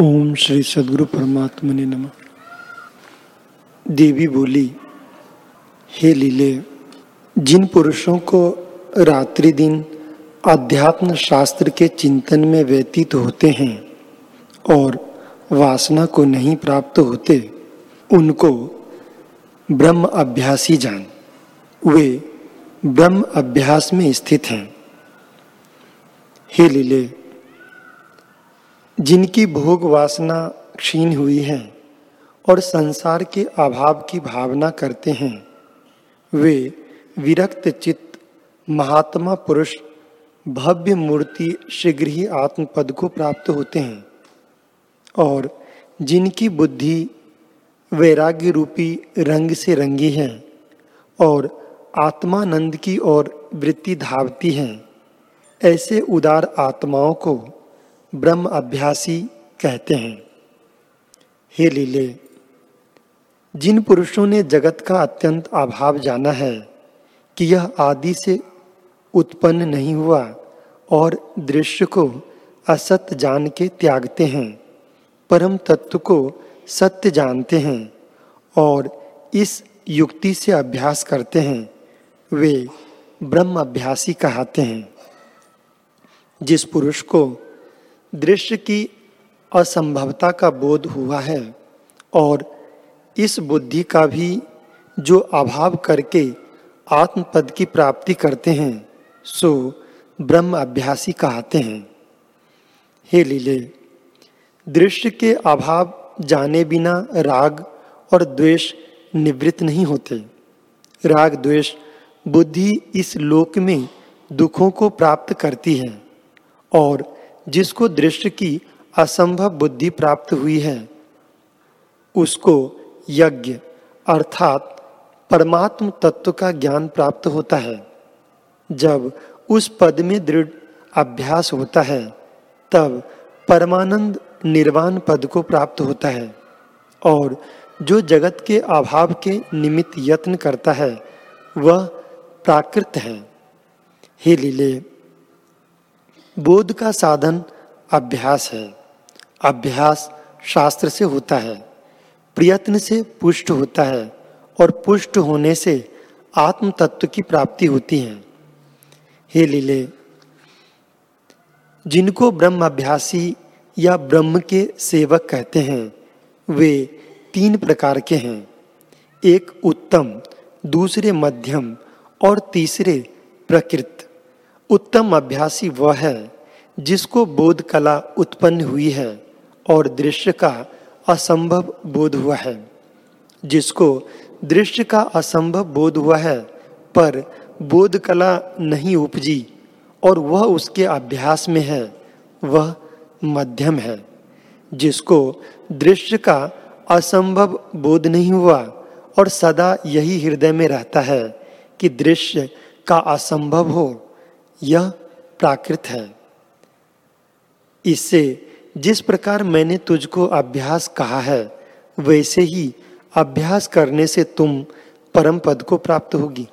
ओम श्री सदगुरु परमात्मा ने नम। देवी बोली, हे लीले, जिन पुरुषों को रात्रि दिन अध्यात्म शास्त्र के चिंतन में व्यतीत होते हैं और वासना को नहीं प्राप्त होते, उनको ब्रह्म अभ्यासी जान। वे ब्रह्म अभ्यास में स्थित हैं। हे लीले जिनकी भोग वासना क्षीण हुई है और संसार के अभाव की भावना करते हैं, वे विरक्त चित्त, महात्मा पुरुष, भव्य मूर्ति शीघ्र ही आत्मपद को प्राप्त होते हैं और जिनकी बुद्धि वैराग्य रूपी रंग से रंगी है और आत्मानंद की ओर वृत्ति धावती है, ऐसे उदार आत्माओं को ब्रह्म अभ्यासी कहते हैं। हे लीले, जिन पुरुषों ने जगत का अत्यंत अभाव जाना है कि यह आदि से उत्पन्न नहीं हुआ और दृश्य को असत्य जान के त्यागते हैं, परम तत्व को सत्य जानते हैं और इस युक्ति से अभ्यास करते हैं, वे ब्रह्म अभ्यासी कहते हैं। जिस पुरुष को दृश्य की असंभवता का बोध हुआ है और इस बुद्धि का भी जो अभाव करके आत्मपद की प्राप्ति करते हैं, सो ब्रह्म अभ्यासी कहते हैं। हे लीले, दृश्य के अभाव जाने बिना राग और द्वेष निवृत्त नहीं होते। राग, द्वेष बुद्धि इस लोक में दुखों को प्राप्त करती है और जिसको दृश्य की असंभव बुद्धि प्राप्त हुई है, उसको यज्ञ अर्थात परमात्म तत्व का ज्ञान प्राप्त होता है। जब उस पद में दृढ़ अभ्यास होता है, तब परमानंद निर्वाण पद को प्राप्त होता है और जो जगत के अभाव के निमित्त यत्न करता है, वह प्राकृत है। हे लीले बोध का साधन अभ्यास है। अभ्यास शास्त्र से होता है। प्रयत्न से पुष्ट होता है और पुष्ट होने से आत्म तत्व की प्राप्ति होती है। हे लीले, जिनको ब्रह्म अभ्यासी या ब्रह्म के सेवक कहते हैं, वे तीन प्रकार के हैं। एक उत्तम, दूसरे मध्यम और तीसरे प्रकृत। उत्तम अभ्यासी वह है, जिसको बोध कला उत्पन्न हुई है और दृश्य का असंभव बोध हुआ है। जिसको दृश्य का असंभव बोध हुआ है, पर बोध कला नहीं उपजी और वह उसके अभ्यास में है, वह मध्यम है। जिसको दृश्य का असंभव बोध नहीं हुआ और सदा यही हृदय में रहता है कि दृश्य का असंभव हो। यह प्राकृत है। इससे जिस प्रकार मैंने तुझको अभ्यास कहा है, वैसे ही अभ्यास करने से तुम परम पद को प्राप्त होगी।